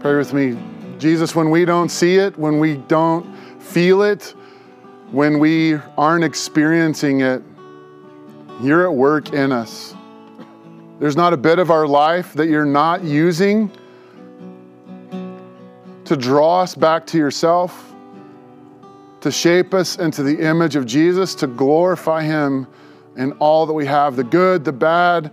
Pray with me. Jesus, when we don't see it, when we don't feel it, when we aren't experiencing it, you're at work in us. There's not a bit of our life that you're not using to draw us back to yourself, to shape us into the image of Jesus, to glorify Him in all that we have the good, the bad.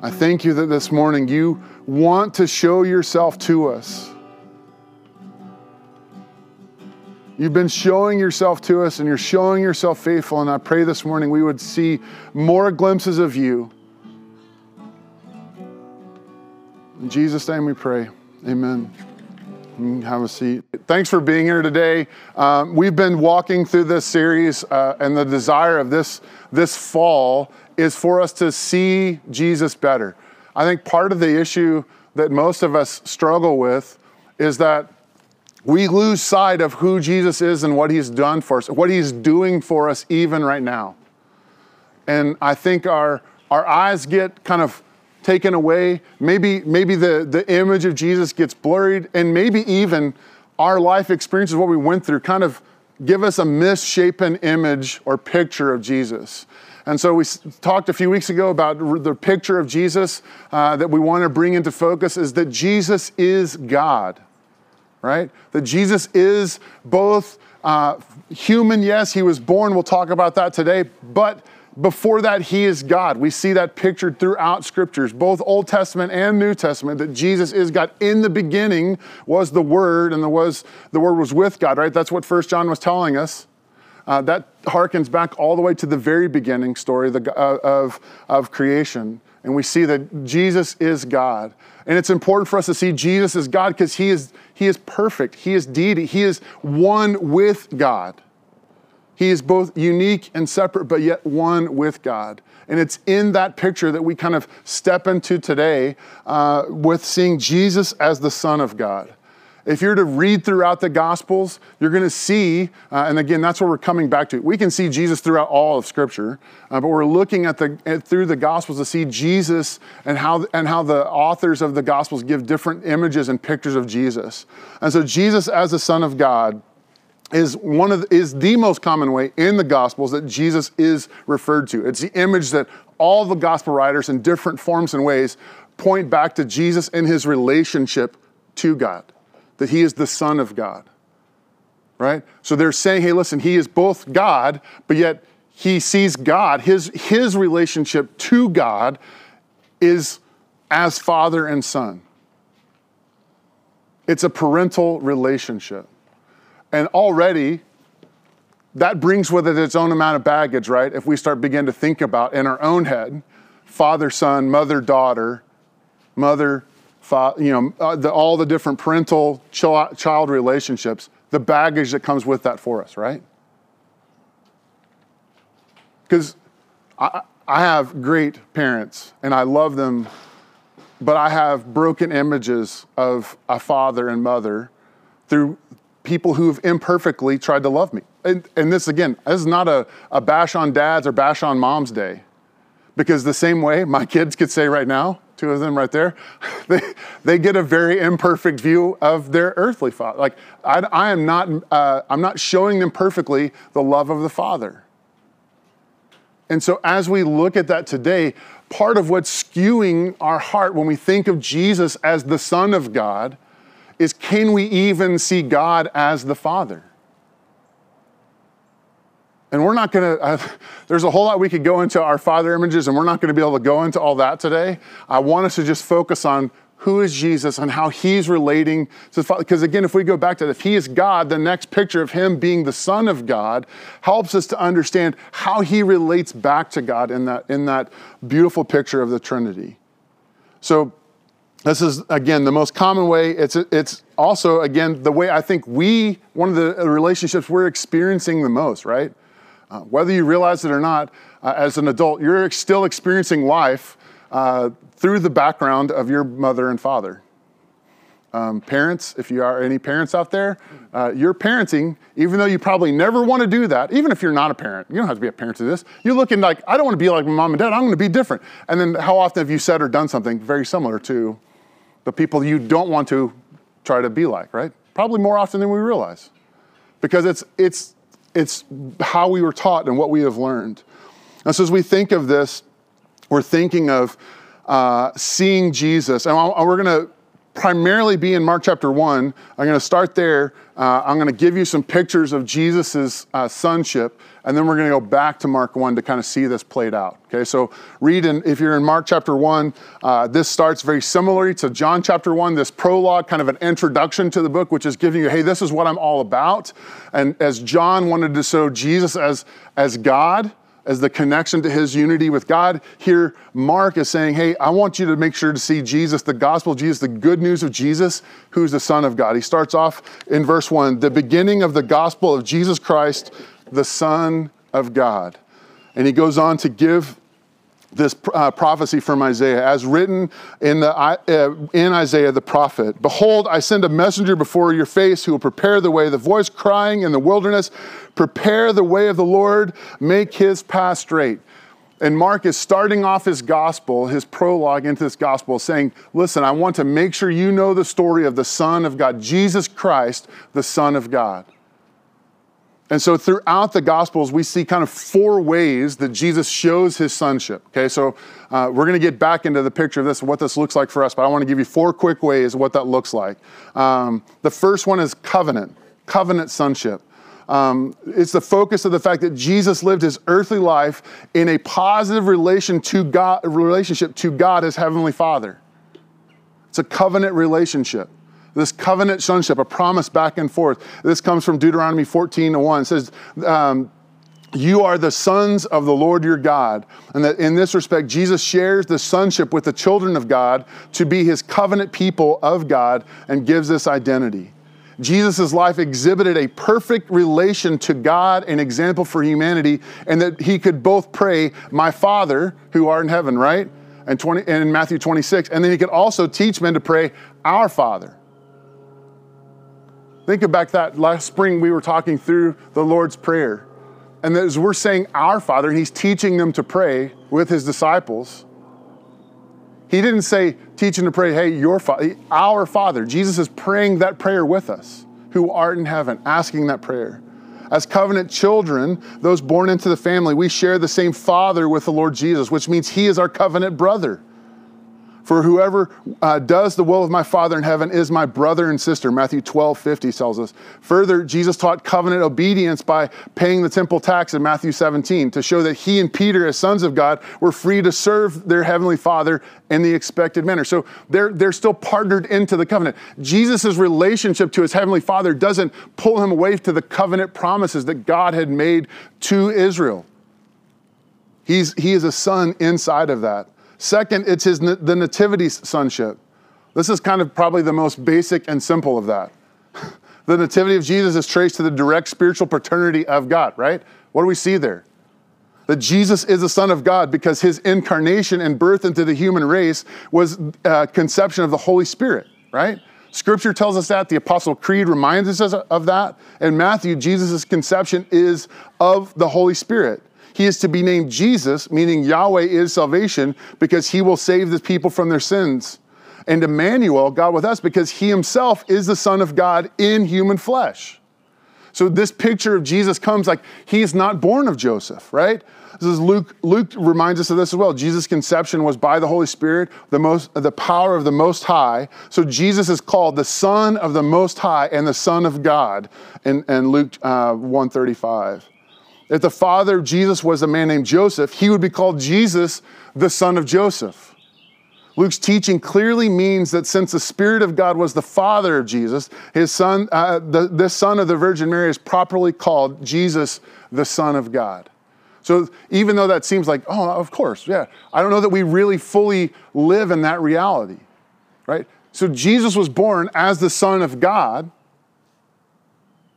I thank you that this morning you want to show yourself to us. You've been showing yourself to us and you're showing yourself faithful. And I pray this morning we would see more glimpses of you. In Jesus' name we pray. Amen. have a seat. Thanks for being here today. Um, we've been walking through this series, uh, and the desire of this, this fall is for us to see Jesus better. I think part of the issue that most of us struggle with is that we lose sight of who Jesus is and what he's done for us, what he's doing for us even right now. And I think our, our eyes get kind of taken away. Maybe, maybe the, the image of Jesus gets blurred, and maybe even our life experiences, what we went through, kind of give us a misshapen image or picture of Jesus. And so we talked a few weeks ago about the picture of Jesus uh, that we want to bring into focus is that Jesus is God right? That Jesus is both uh, human, yes, he was born, we'll talk about that today, but before that, he is God. We see that pictured throughout scriptures, both Old Testament and New Testament, that Jesus is God. In the beginning was the Word, and the, was, the Word was with God, right? That's what First John was telling us. Uh, that harkens back all the way to the very beginning story uh, of, of creation. And we see that Jesus is God. And it's important for us to see Jesus as God because he is, he is perfect. He is deity. He is one with God. He is both unique and separate, but yet one with God. And it's in that picture that we kind of step into today uh, with seeing Jesus as the Son of God. If you're to read throughout the Gospels, you're going to see, uh, and again, that's where we're coming back to. We can see Jesus throughout all of Scripture, uh, but we're looking at the at, through the Gospels to see Jesus and how and how the authors of the Gospels give different images and pictures of Jesus. And so, Jesus as the Son of God is one of the, is the most common way in the Gospels that Jesus is referred to. It's the image that all the Gospel writers, in different forms and ways, point back to Jesus and his relationship to God that he is the Son of God. Right? So they're saying, hey, listen, he is both God, but yet he sees God, his, his relationship to God is as father and son. It's a parental relationship. And already, that brings with it its own amount of baggage, right? If we start begin to think about in our own head, father, son, mother, daughter, mother, you know, uh, the, all the different parental child relationships, the baggage that comes with that for us, right? Because I, I have great parents and I love them, but I have broken images of a father and mother through people who've imperfectly tried to love me. And, and this, again, this is not a, a bash on dads or bash on mom's day. Because the same way my kids could say right now, two of them right there, they, they get a very imperfect view of their earthly father. Like, I, I am not, uh, I'm not showing them perfectly the love of the Father. And so, as we look at that today, part of what's skewing our heart when we think of Jesus as the Son of God is can we even see God as the Father? And we're not uh, there's a whole lot we could go into our father images, and we're not going to be able to go into all that today. I want us to just focus on who is Jesus and how he's relating to the Father. Because again, if we go back to if he is God, the next picture of him being the Son of God helps us to understand how he relates back to God in that, in that beautiful picture of the Trinity. So, this is again the most common way. It's it's also again the way I think we one of the relationships we're experiencing the most, right? Uh, whether you realize it or not, uh, as an adult, you're still experiencing life uh, through the background of your mother and father. Um, parents, if you are any parents out there, uh, you're parenting, even though you probably never want to do that, even if you're not a parent. You don't have to be a parent to this. You're looking like, I don't want to be like my mom and dad, I'm going to be different. And then how often have you said or done something very similar to the people you don't want to try to be like, right? Probably more often than we realize. Because it's, it's, it's how we were taught and what we have learned. And so as we think of this, we're thinking of uh, seeing Jesus. And we're going to primarily be in Mark chapter 1. I'm going to start there. Uh, I'm going to give you some pictures of Jesus' uh, sonship, and then we're going to go back to Mark 1 to kind of see this played out. Okay, so read, in, if you're in Mark chapter 1, uh, this starts very similarly to John chapter 1, this prologue, kind of an introduction to the book, which is giving you, hey, this is what I'm all about. And as John wanted to show Jesus as, as God, as the connection to his unity with God. Here, Mark is saying, Hey, I want you to make sure to see Jesus, the gospel of Jesus, the good news of Jesus, who's the Son of God. He starts off in verse one the beginning of the gospel of Jesus Christ, the Son of God. And he goes on to give this uh, prophecy from Isaiah, as written in, the, uh, in Isaiah the prophet Behold, I send a messenger before your face who will prepare the way, the voice crying in the wilderness, Prepare the way of the Lord, make his path straight. And Mark is starting off his gospel, his prologue into this gospel, saying, Listen, I want to make sure you know the story of the Son of God, Jesus Christ, the Son of God. And so throughout the Gospels, we see kind of four ways that Jesus shows his sonship. Okay, so uh, we're going to get back into the picture of this, and what this looks like for us, but I want to give you four quick ways what that looks like. Um, the first one is covenant, covenant sonship. Um, it's the focus of the fact that Jesus lived his earthly life in a positive relation to God, relationship to God as Heavenly Father. It's a covenant relationship. This covenant sonship, a promise back and forth. This comes from Deuteronomy 14 1. It says, um, you are the sons of the Lord your God. And that in this respect, Jesus shares the sonship with the children of God to be his covenant people of God and gives this identity. Jesus' life exhibited a perfect relation to God, an example for humanity, and that he could both pray, My Father, who art in heaven, right? And, 20, and in Matthew 26. And then he could also teach men to pray, Our Father. Think about that last spring we were talking through the Lord's Prayer. And as we're saying Our Father, and he's teaching them to pray with his disciples, he didn't say, teaching to pray, hey, your father, our Father. Jesus is praying that prayer with us, who art in heaven, asking that prayer. As covenant children, those born into the family, we share the same Father with the Lord Jesus, which means He is our covenant brother. For whoever uh, does the will of my Father in heaven is my brother and sister. Matthew 12, 50 tells us. Further, Jesus taught covenant obedience by paying the temple tax in Matthew 17 to show that he and Peter, as sons of God, were free to serve their heavenly Father in the expected manner. So they're, they're still partnered into the covenant. Jesus' relationship to his heavenly Father doesn't pull him away to the covenant promises that God had made to Israel. He's, he is a son inside of that. Second, it's his, the nativity sonship. This is kind of probably the most basic and simple of that. the nativity of Jesus is traced to the direct spiritual paternity of God, right? What do we see there? That Jesus is the Son of God because his incarnation and birth into the human race was a uh, conception of the Holy Spirit, right? Scripture tells us that. The Apostle Creed reminds us of that. In Matthew, Jesus' conception is of the Holy Spirit. He is to be named Jesus, meaning Yahweh is salvation, because he will save the people from their sins. And Emmanuel, God with us, because he himself is the Son of God in human flesh. So this picture of Jesus comes like he is not born of Joseph, right? This is Luke. Luke reminds us of this as well. Jesus' conception was by the Holy Spirit, the most, the power of the Most High. So Jesus is called the Son of the Most High and the Son of God in, in Luke uh, 135. If the father of Jesus was a man named Joseph, he would be called Jesus, the son of Joseph. Luke's teaching clearly means that since the Spirit of God was the father of Jesus, his son, uh, the, the son of the Virgin Mary is properly called Jesus, the Son of God. So even though that seems like, oh, of course, yeah, I don't know that we really fully live in that reality, right? So Jesus was born as the Son of God,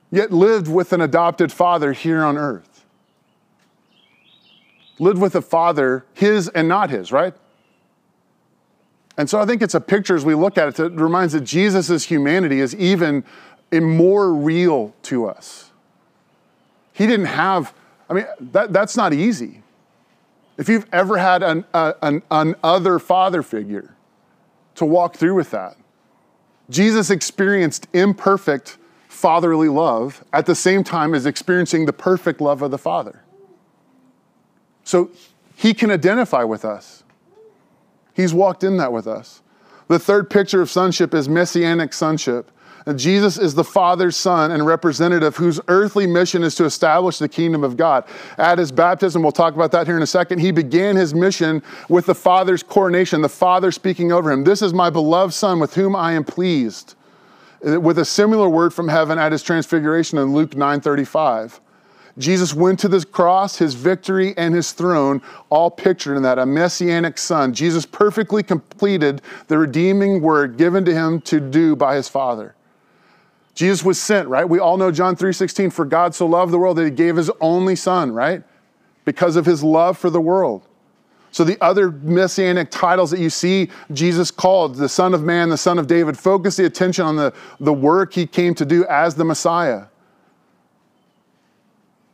yet lived with an adopted father here on earth lived with a father, his and not his, right? And so I think it's a picture as we look at it that reminds that Jesus' humanity is even more real to us. He didn't have, I mean, that, that's not easy. If you've ever had an, an, an other father figure to walk through with that. Jesus experienced imperfect fatherly love at the same time as experiencing the perfect love of the Father. So he can identify with us. He's walked in that with us. The third picture of sonship is messianic sonship. And Jesus is the Father's Son and representative whose earthly mission is to establish the kingdom of God. At his baptism, we'll talk about that here in a second, he began his mission with the Father's coronation, the Father speaking over him. This is my beloved Son with whom I am pleased. With a similar word from heaven at his transfiguration in Luke 9:35. Jesus went to the cross, his victory, and his throne, all pictured in that, a messianic son. Jesus perfectly completed the redeeming word given to him to do by his Father. Jesus was sent, right? We all know John 3:16, for God so loved the world that he gave his only son, right? Because of his love for the world. So the other messianic titles that you see Jesus called, the Son of Man, the Son of David, focus the attention on the, the work he came to do as the Messiah.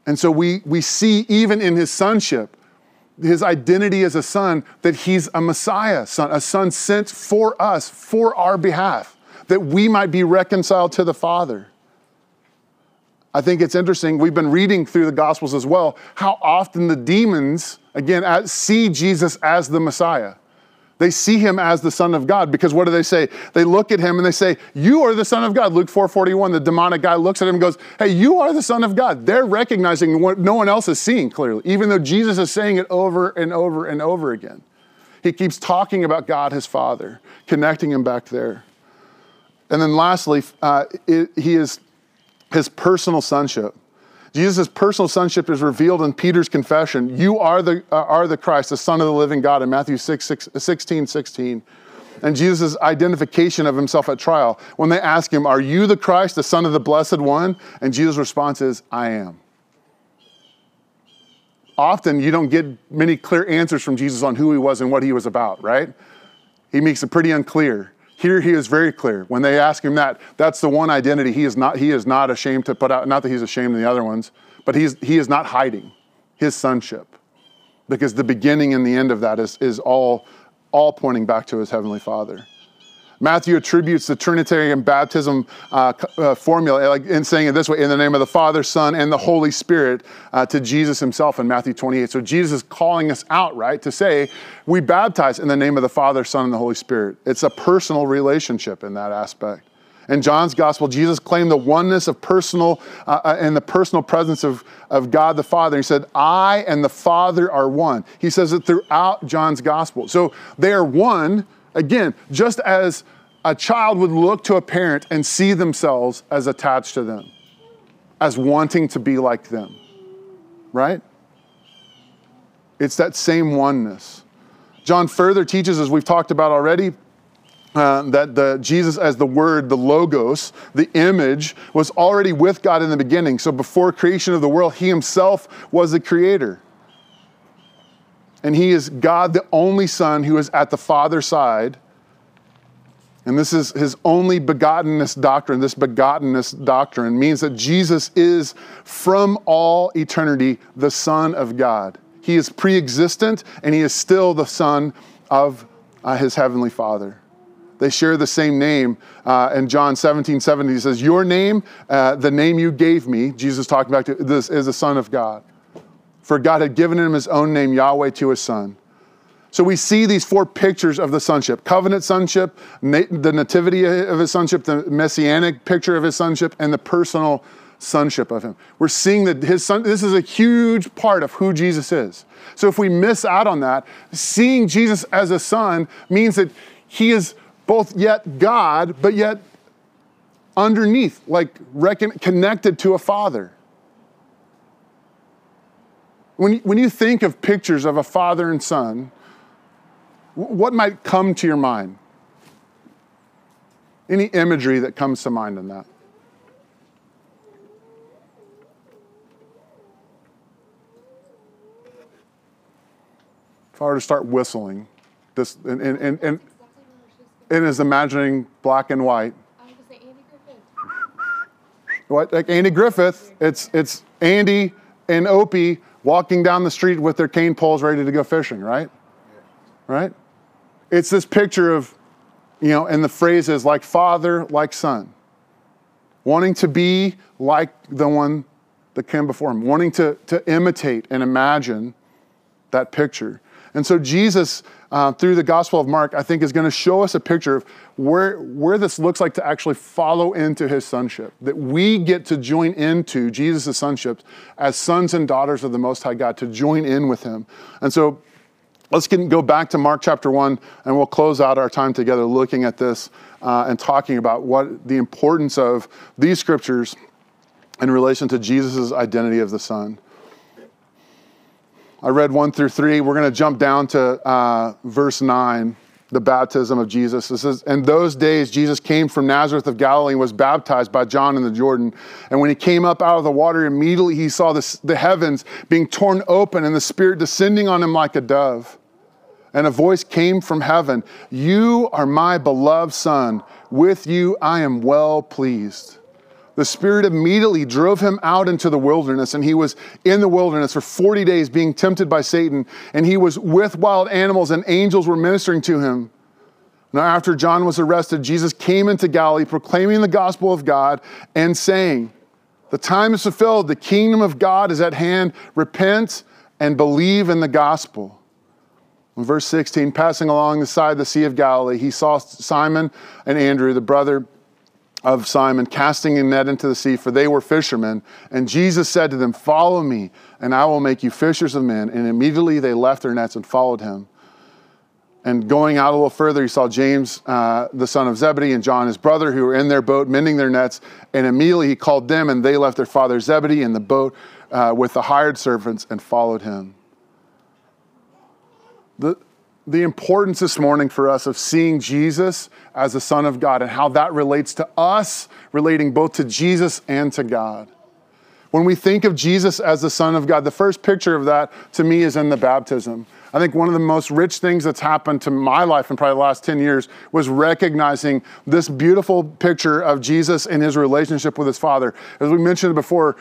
And so we, we see even in his sonship, his identity as a son, that he's a Messiah, son, a son sent for us, for our behalf that we might be reconciled to the Father. I think it's interesting. We've been reading through the Gospels as well how often the demons, again, see Jesus as the Messiah. They see him as the Son of God because what do they say? They look at him and they say, You are the Son of God. Luke 4:41, the demonic guy looks at him and goes, Hey, you are the Son of God. They're recognizing what no one else is seeing clearly, even though Jesus is saying it over and over and over again. He keeps talking about God, his Father, connecting him back there. And then lastly, uh, it, he is his personal sonship. Jesus' personal sonship is revealed in Peter's confession. You are the, uh, are the Christ, the Son of the living God, in Matthew 6, 6, 16, 16. And Jesus' identification of himself at trial. When they ask him, Are you the Christ, the Son of the Blessed One? And Jesus' response is, I am. Often you don't get many clear answers from Jesus on who he was and what he was about, right? He makes it pretty unclear. Here he is very clear. When they ask him that, that's the one identity he is not, he is not ashamed to put out. Not that he's ashamed of the other ones, but he's, he is not hiding his sonship. Because the beginning and the end of that is, is all, all pointing back to his heavenly father. Matthew attributes the Trinitarian baptism uh, uh, formula like, in saying it this way in the name of the Father, Son, and the Holy Spirit uh, to Jesus himself in Matthew 28. So Jesus is calling us out, right, to say we baptize in the name of the Father, Son, and the Holy Spirit. It's a personal relationship in that aspect. In John's gospel, Jesus claimed the oneness of personal uh, uh, and the personal presence of, of God the Father. He said, I and the Father are one. He says it throughout John's gospel. So they are one, again, just as a child would look to a parent and see themselves as attached to them, as wanting to be like them, right? It's that same oneness. John further teaches, as we've talked about already, uh, that the Jesus as the Word, the Logos, the image, was already with God in the beginning. So before creation of the world, He Himself was the Creator. And He is God, the only Son, who is at the Father's side and this is his only begottenness doctrine. This begottenness doctrine means that Jesus is from all eternity the Son of God. He is pre existent and he is still the Son of uh, his heavenly Father. They share the same name. Uh, in John 17, 17, he says, Your name, uh, the name you gave me, Jesus talking back to this, is the Son of God. For God had given him his own name, Yahweh, to his Son. So we see these four pictures of the sonship covenant sonship, the nativity of his sonship, the messianic picture of his sonship, and the personal sonship of him. We're seeing that his son, this is a huge part of who Jesus is. So if we miss out on that, seeing Jesus as a son means that he is both yet God, but yet underneath, like reckon, connected to a father. When, when you think of pictures of a father and son, what might come to your mind? Any imagery that comes to mind in that? If I were to start whistling, this and and and, and, and is imagining black and white. What like Andy Griffith? It's it's Andy and Opie walking down the street with their cane poles ready to go fishing, right? Right? It's this picture of, you know, and the phrase is like father, like son. Wanting to be like the one that came before him, wanting to, to imitate and imagine that picture. And so Jesus, uh, through the Gospel of Mark, I think is going to show us a picture of where, where this looks like to actually follow into his sonship. That we get to join into Jesus' sonship as sons and daughters of the Most High God, to join in with him. And so let's get, go back to Mark chapter 1, and we'll close out our time together looking at this uh, and talking about what the importance of these scriptures in relation to Jesus' identity of the Son. I read one through three. We're going to jump down to uh, verse nine, the baptism of Jesus. It says, In those days, Jesus came from Nazareth of Galilee and was baptized by John in the Jordan. And when he came up out of the water, immediately he saw the heavens being torn open and the Spirit descending on him like a dove. And a voice came from heaven You are my beloved Son. With you I am well pleased the Spirit immediately drove him out into the wilderness, and he was in the wilderness for 40 days being tempted by Satan, and he was with wild animals, and angels were ministering to him. Now, after John was arrested, Jesus came into Galilee proclaiming the gospel of God and saying, The time is fulfilled, the kingdom of God is at hand. Repent and believe in the gospel. In verse 16, passing along the side of the Sea of Galilee, he saw Simon and Andrew, the brother of Simon, casting a net into the sea, for they were fishermen. And Jesus said to them, Follow me, and I will make you fishers of men. And immediately they left their nets and followed him. And going out a little further, he saw James, uh, the son of Zebedee, and John, his brother, who were in their boat mending their nets. And immediately he called them, and they left their father Zebedee in the boat uh, with the hired servants and followed him. The, the importance this morning for us of seeing Jesus as the Son of God and how that relates to us, relating both to Jesus and to God. When we think of Jesus as the Son of God, the first picture of that to me is in the baptism. I think one of the most rich things that's happened to my life in probably the last 10 years was recognizing this beautiful picture of Jesus and his relationship with his Father. As we mentioned before,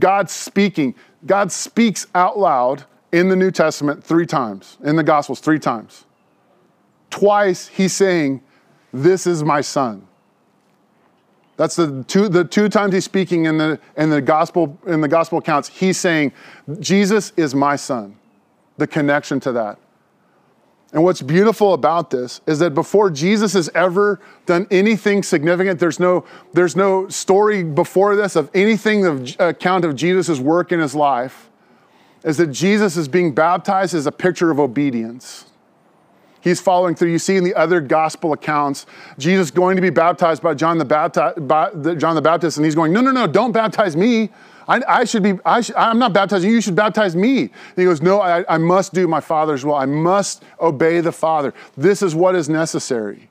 God speaking, God speaks out loud in the New Testament three times, in the Gospels three times. Twice he's saying, This is my son. That's the two, the two times he's speaking in the, in the gospel in the gospel accounts. He's saying, Jesus is my son. The connection to that. And what's beautiful about this is that before Jesus has ever done anything significant, there's no, there's no story before this of anything of uh, account of Jesus' work in his life is that Jesus is being baptized as a picture of obedience. He's following through. You see in the other gospel accounts, Jesus going to be baptized by John the, Baptist, by John the Baptist, and he's going, No, no, no, don't baptize me. I, I should be, I am not baptizing you, you should baptize me. And he goes, No, I, I must do my Father's will. I must obey the Father. This is what is necessary.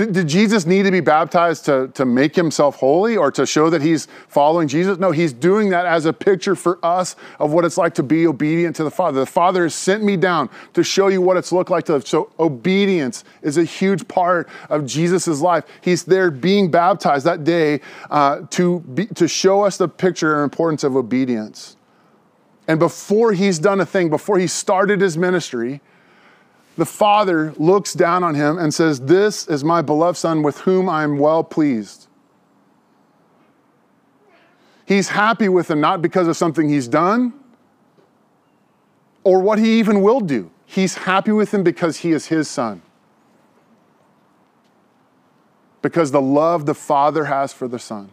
Did, did, Jesus need to be baptized to, to make himself holy or to show that he's following Jesus? No, he's doing that as a picture for us of what it's like to be obedient to the Father. The Father has sent me down to show you what it's looked like to live. So obedience is a huge part of Jesus' life. He's there being baptized that day uh, to, be, to show us the picture and importance of obedience. And before he's done a thing, before he started his ministry, the father looks down on him and says, This is my beloved son with whom I am well pleased. He's happy with him not because of something he's done or what he even will do. He's happy with him because he is his son. Because the love the father has for the son.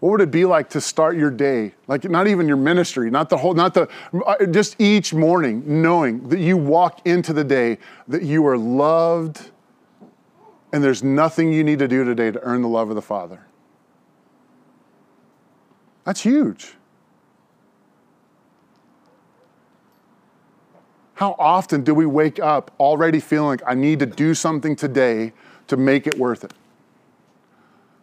What would it be like to start your day? Like not even your ministry, not the whole, not the, uh, just each morning, knowing that you walk into the day that you are loved and there's nothing you need to do today to earn the love of the Father. That's huge. How often do we wake up already feeling like I need to do something today to make it worth it?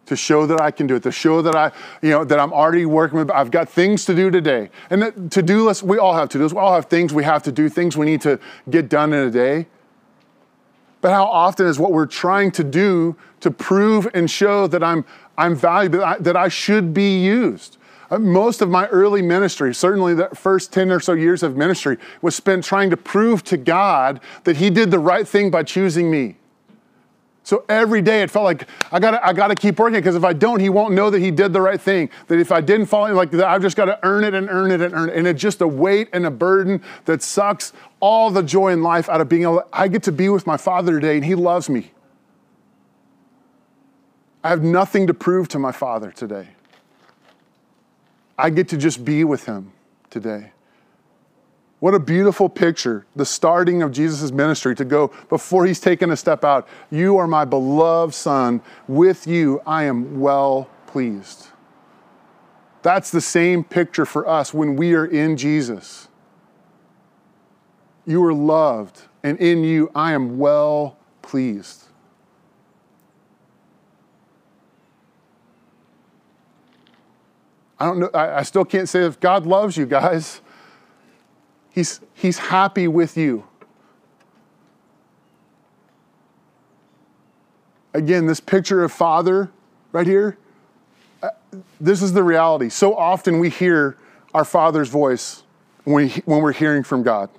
To show that I can do it, to show that I, you know, that I'm already working with, I've got things to do today. And that to-do list, we all have to-dos. We all have things we have to do, things we need to get done in a day. But how often is what we're trying to do to prove and show that I'm, I'm valuable, that I should be used? Uh, most of my early ministry, certainly the first 10 or so years of ministry, was spent trying to prove to God that He did the right thing by choosing me. So every day it felt like I gotta, I gotta keep working because if I don't, he won't know that he did the right thing. That if I didn't follow, like that, I've just got to earn it and earn it and earn it. And it's just a weight and a burden that sucks all the joy in life out of being able. I get to be with my father today, and he loves me. I have nothing to prove to my father today. I get to just be with him today. What a beautiful picture, the starting of Jesus' ministry to go before he's taken a step out. You are my beloved son. With you, I am well pleased. That's the same picture for us when we are in Jesus. You are loved, and in you, I am well pleased. I don't know, I, I still can't say if God loves you guys. He's, he's happy with you. Again, this picture of Father right here, uh, this is the reality. So often we hear our Father's voice when, we, when we're hearing from God.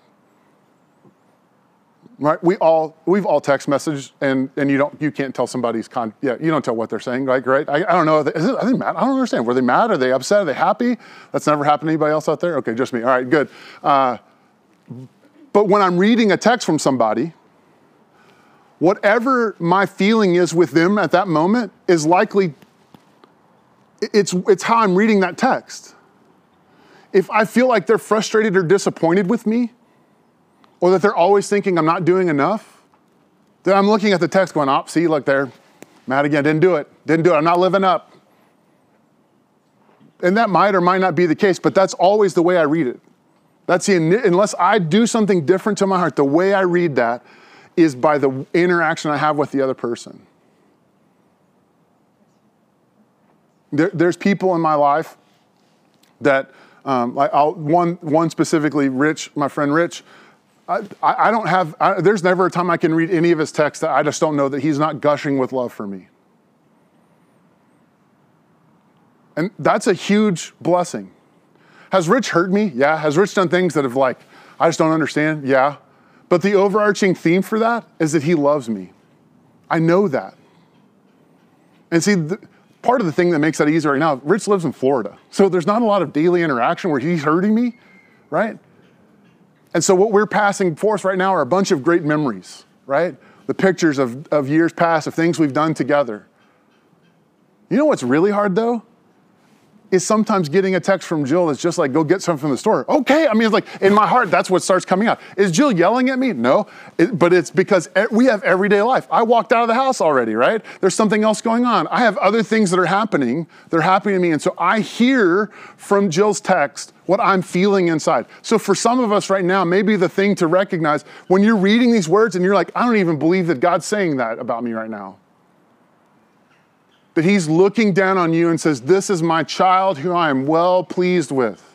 Right? We all we've all text messaged and and you don't you can't tell somebody's con yeah you don't tell what they're saying like right? I, I don't know is it, are they mad? I don't understand. Were they mad? Are they upset? Are they happy? That's never happened to anybody else out there? Okay just me. All right good. Uh, but when I'm reading a text from somebody, whatever my feeling is with them at that moment is likely, it's, it's how I'm reading that text. If I feel like they're frustrated or disappointed with me, or that they're always thinking I'm not doing enough, then I'm looking at the text going, oh, see, look there, mad again, didn't do it, didn't do it, I'm not living up. And that might or might not be the case, but that's always the way I read it. That's the, unless I do something different to my heart, the way I read that is by the interaction I have with the other person. There, there's people in my life that, um, like one, one specifically, Rich, my friend Rich, I, I don't have, I, there's never a time I can read any of his texts that I just don't know that he's not gushing with love for me. And that's a huge blessing. Has Rich hurt me? Yeah. Has Rich done things that have like, I just don't understand? Yeah. But the overarching theme for that is that he loves me. I know that. And see, the, part of the thing that makes that easy right now, Rich lives in Florida. So there's not a lot of daily interaction where he's hurting me, right? And so what we're passing forth right now are a bunch of great memories, right? The pictures of, of years past, of things we've done together. You know what's really hard though? Is sometimes getting a text from Jill that's just like, go get something from the store. Okay. I mean, it's like in my heart, that's what starts coming out. Is Jill yelling at me? No. It, but it's because we have everyday life. I walked out of the house already, right? There's something else going on. I have other things that are happening. They're happening to me. And so I hear from Jill's text what I'm feeling inside. So for some of us right now, maybe the thing to recognize when you're reading these words and you're like, I don't even believe that God's saying that about me right now that he's looking down on you and says, This is my child who I am well pleased with.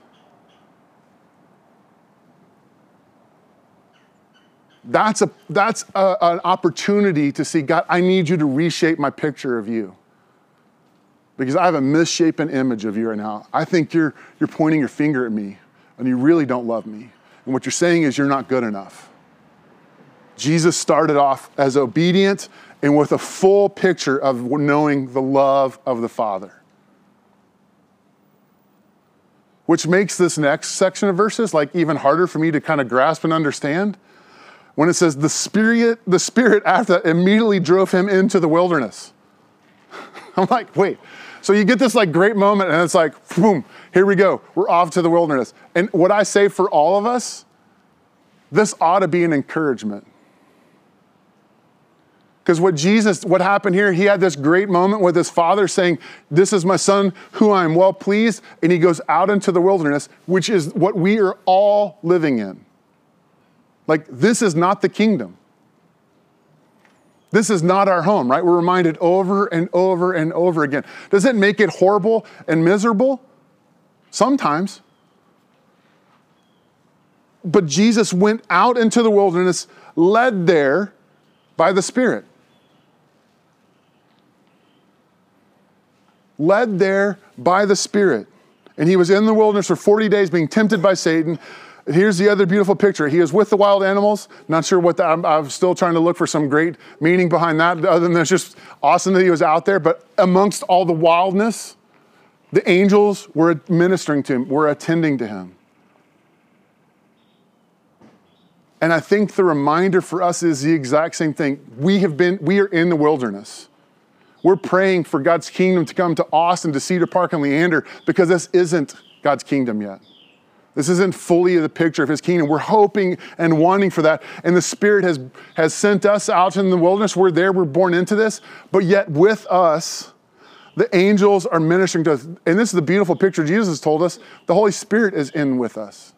That's, a, that's a, an opportunity to see, God, I need you to reshape my picture of you. Because I have a misshapen image of you right now. I think you're, you're pointing your finger at me and you really don't love me. And what you're saying is you're not good enough. Jesus started off as obedient and with a full picture of knowing the love of the Father. Which makes this next section of verses like even harder for me to kind of grasp and understand. When it says the spirit, the spirit after immediately drove him into the wilderness. I'm like, wait. So you get this like great moment, and it's like, boom, here we go. We're off to the wilderness. And what I say for all of us, this ought to be an encouragement. Because what Jesus, what happened here, he had this great moment with his father saying, This is my son who I am well pleased. And he goes out into the wilderness, which is what we are all living in. Like, this is not the kingdom. This is not our home, right? We're reminded over and over and over again. Does it make it horrible and miserable? Sometimes. But Jesus went out into the wilderness, led there by the Spirit. Led there by the Spirit. And he was in the wilderness for 40 days being tempted by Satan. Here's the other beautiful picture. He is with the wild animals. Not sure what that, I'm, I'm, still trying to look for some great meaning behind that, other than it's just awesome that he was out there. But amongst all the wildness, the angels were ministering to him, were attending to him. And I think the reminder for us is the exact same thing. We have been, we are in the wilderness. We're praying for God's kingdom to come to Austin, to Cedar Park and Leander, because this isn't God's kingdom yet. This isn't fully the picture of his kingdom. We're hoping and wanting for that. And the Spirit has, has sent us out in the wilderness. We're there, we're born into this. But yet, with us, the angels are ministering to us. And this is the beautiful picture Jesus told us the Holy Spirit is in with us.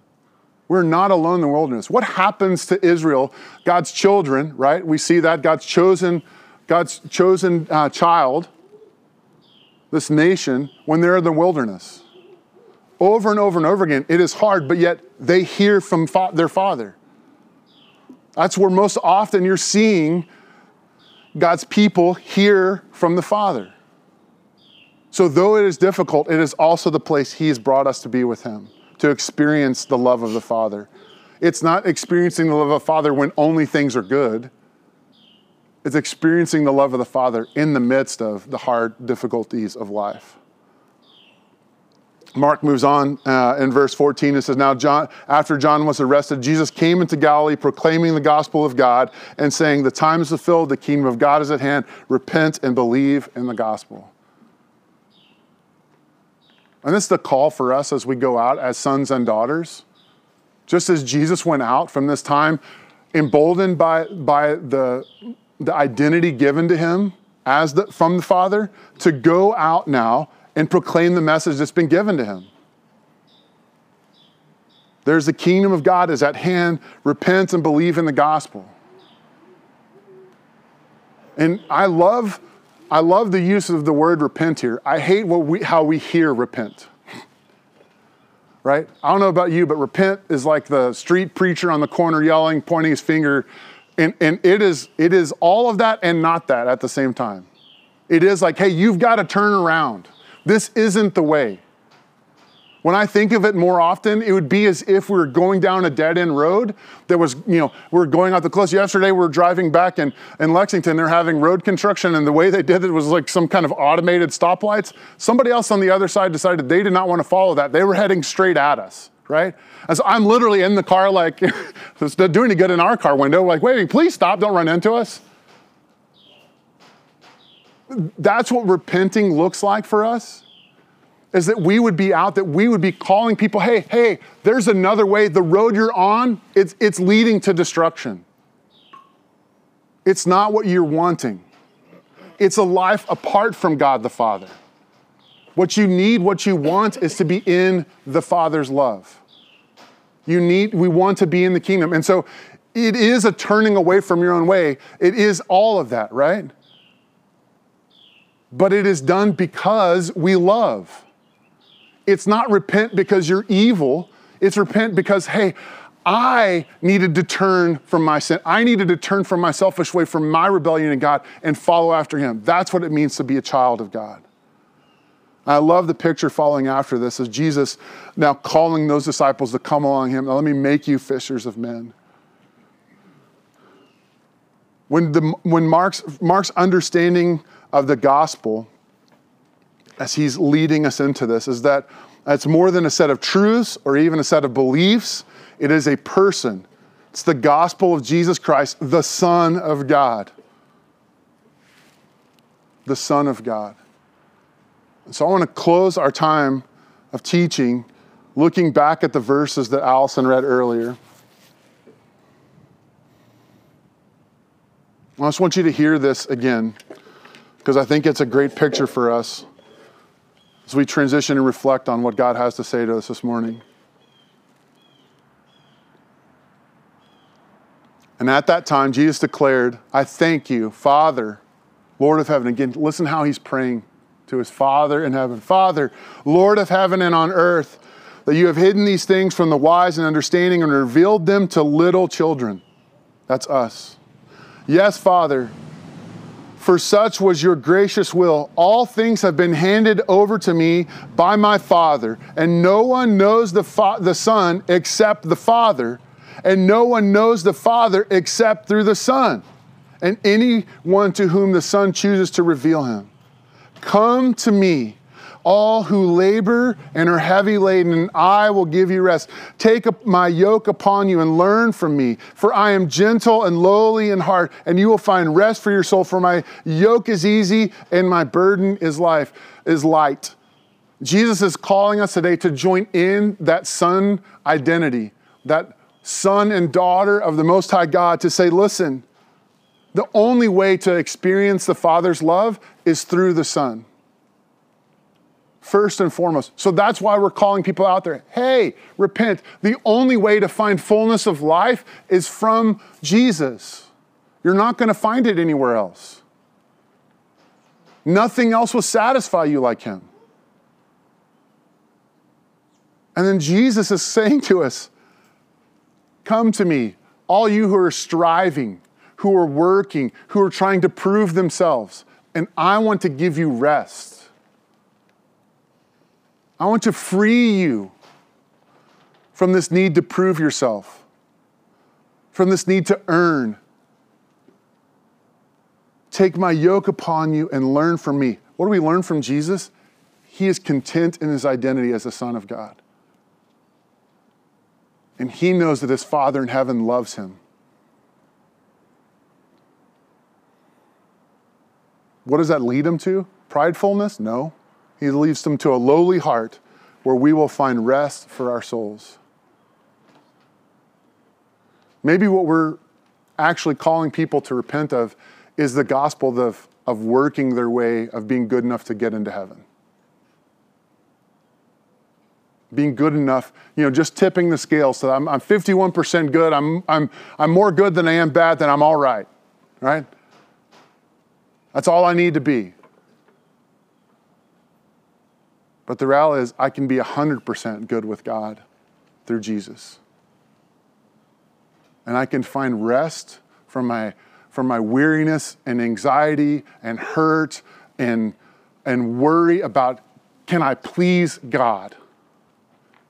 We're not alone in the wilderness. What happens to Israel, God's children, right? We see that God's chosen, God's chosen uh, child, this nation, when they're in the wilderness. Over and over and over again, it is hard, but yet they hear from fa- their father. That's where most often you're seeing God's people hear from the Father. So, though it is difficult, it is also the place He has brought us to be with Him to experience the love of the Father. It's not experiencing the love of the Father when only things are good. It's experiencing the love of the Father in the midst of the hard difficulties of life. Mark moves on uh, in verse 14. It says, Now, John, after John was arrested, Jesus came into Galilee proclaiming the gospel of God and saying, The time is fulfilled, the kingdom of God is at hand. Repent and believe in the gospel. And this is the call for us as we go out as sons and daughters. Just as Jesus went out from this time, emboldened by, by the, the identity given to him as the, from the Father, to go out now and proclaim the message that's been given to him. There's the kingdom of God is at hand. Repent and believe in the gospel. And I love I love the use of the word repent here. I hate what we, how we hear repent. right? I don't know about you, but repent is like the street preacher on the corner yelling, pointing his finger. And, and it, is, it is all of that and not that at the same time. It is like, hey, you've got to turn around. This isn't the way. When I think of it more often, it would be as if we were going down a dead end road that was, you know, we are going out the cliffs. Yesterday, we were driving back in, in Lexington. They're having road construction, and the way they did it was like some kind of automated stoplights. Somebody else on the other side decided they did not want to follow that. They were heading straight at us, right? So I'm literally in the car, like, it's not doing a good in our car window, like, wait, please stop, don't run into us. That's what repenting looks like for us is that we would be out, that we would be calling people, hey, hey, there's another way. The road you're on, it's, it's leading to destruction. It's not what you're wanting. It's a life apart from God the Father. What you need, what you want is to be in the Father's love. You need, we want to be in the kingdom. And so it is a turning away from your own way. It is all of that, right? But it is done because we love. It's not repent because you're evil. It's repent because, hey, I needed to turn from my sin. I needed to turn from my selfish way, from my rebellion to God, and follow after Him. That's what it means to be a child of God. I love the picture following after this of Jesus now calling those disciples to come along Him. Now, let me make you fishers of men. When, the, when Mark's, Mark's understanding of the gospel as he's leading us into this is that it's more than a set of truths or even a set of beliefs, it is a person. It's the gospel of Jesus Christ, the Son of God. The Son of God. So I want to close our time of teaching looking back at the verses that Allison read earlier. I just want you to hear this again because I think it's a great picture for us as we transition and reflect on what God has to say to us this morning. And at that time, Jesus declared, I thank you, Father, Lord of heaven. Again, listen how he's praying to his Father in heaven. Father, Lord of heaven and on earth, that you have hidden these things from the wise and understanding and revealed them to little children. That's us. Yes, Father, For such was your gracious will. All things have been handed over to me by my Father, and no one knows the, fa- the Son except the Father, and no one knows the Father except through the Son, and anyone to whom the Son chooses to reveal him. Come to me all who labor and are heavy laden, and I will give you rest. Take my yoke upon you and learn from me, for I am gentle and lowly in heart, and you will find rest for your soul. For my yoke is easy and my burden is life is light. Jesus is calling us today to join in that son identity, that son and daughter of the Most High God, to say, listen, the only way to experience the Father's love is through the Son first and foremost. So that's why we're calling people out there hey, repent. The only way to find fullness of life is from Jesus. You're not going to find it anywhere else. Nothing else will satisfy you like Him. And then Jesus is saying to us, Come to me, all you who are striving, who are working, who are trying to prove themselves, and I want to give you rest. I want to free you from this need to prove yourself, from this need to earn. Take my yoke upon you and learn from me. What do we learn from Jesus? He is content in his identity as the Son of God. And he knows that his Father in heaven loves him. What does that lead him to? Pridefulness? No. He leads them to a lowly heart where we will find rest for our souls. Maybe what we're actually calling people to repent of is the gospel of, of working their way, of being good enough to get into heaven. Being good enough, you know, just tipping the scale so I'm, I'm 51% good, I'm, I'm, I'm more good than I am bad, then I'm all right, right? That's all I need to be. But the reality is, I can be 100% good with God through Jesus. And I can find rest from my, from my weariness and anxiety and hurt and, and worry about can I please God?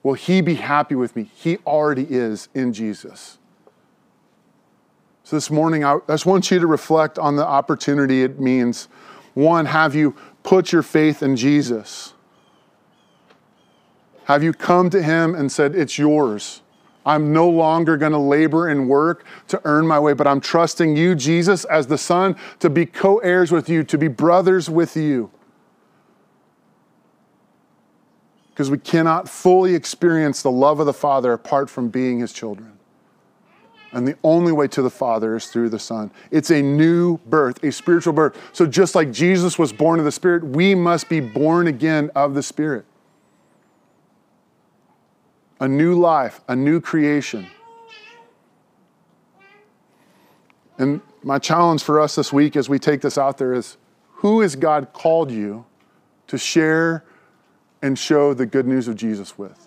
Will He be happy with me? He already is in Jesus. So this morning, I just want you to reflect on the opportunity it means. One, have you put your faith in Jesus? Have you come to Him and said, It's yours? I'm no longer going to labor and work to earn my way, but I'm trusting you, Jesus, as the Son, to be co heirs with you, to be brothers with you. Because we cannot fully experience the love of the Father apart from being His children. And the only way to the Father is through the Son. It's a new birth, a spiritual birth. So just like Jesus was born of the Spirit, we must be born again of the Spirit a new life, a new creation. And my challenge for us this week as we take this out there is who has God called you to share and show the good news of Jesus with?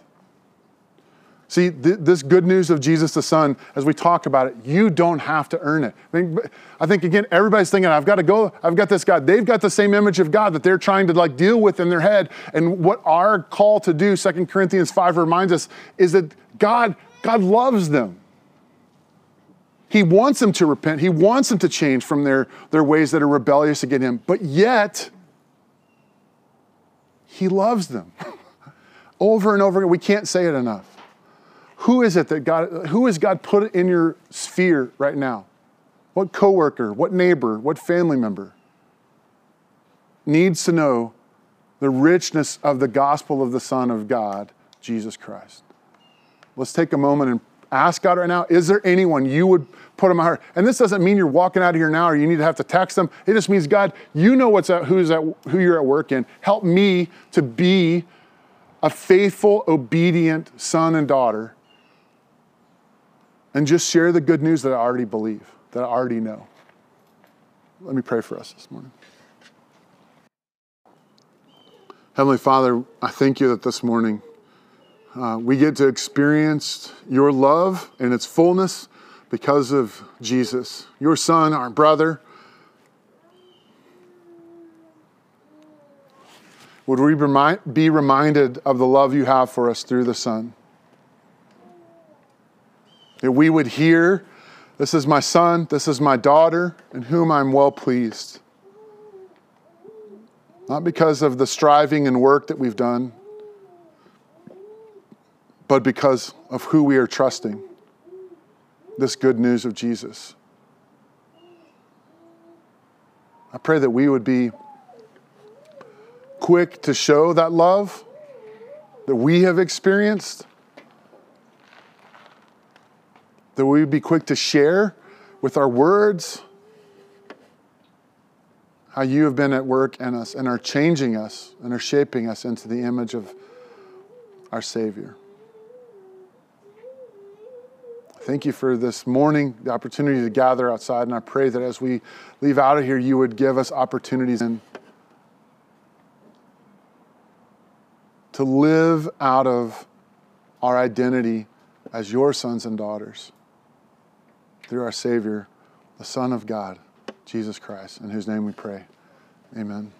See, th- this good news of Jesus the Son, as we talk about it, you don't have to earn it. I think, I think, again, everybody's thinking, I've got to go, I've got this God. They've got the same image of God that they're trying to like deal with in their head. And what our call to do, 2 Corinthians 5 reminds us, is that God, God loves them. He wants them to repent. He wants them to change from their, their ways that are rebellious against Him. But yet, He loves them. over and over again. We can't say it enough. Who is it that God, who has God put in your sphere right now? What coworker, what neighbor, what family member needs to know the richness of the gospel of the Son of God, Jesus Christ? Let's take a moment and ask God right now, is there anyone you would put in my heart? And this doesn't mean you're walking out of here now or you need to have to text them. It just means, God, you know what's at, who's at, who you're at work in. Help me to be a faithful, obedient son and daughter and just share the good news that I already believe, that I already know. Let me pray for us this morning. Heavenly Father, I thank you that this morning uh, we get to experience your love in its fullness because of Jesus, your son, our brother. Would we be reminded of the love you have for us through the Son? That we would hear, This is my son, this is my daughter, in whom I'm well pleased. Not because of the striving and work that we've done, but because of who we are trusting this good news of Jesus. I pray that we would be quick to show that love that we have experienced, that we would be quick to share with our words how you have been at work in us and are changing us and are shaping us into the image of our Savior. Thank you for this morning, the opportunity to gather outside. And I pray that as we leave out of here, you would give us opportunities in, to live out of our identity as your sons and daughters through our Savior, the Son of God, Jesus Christ, in whose name we pray. Amen.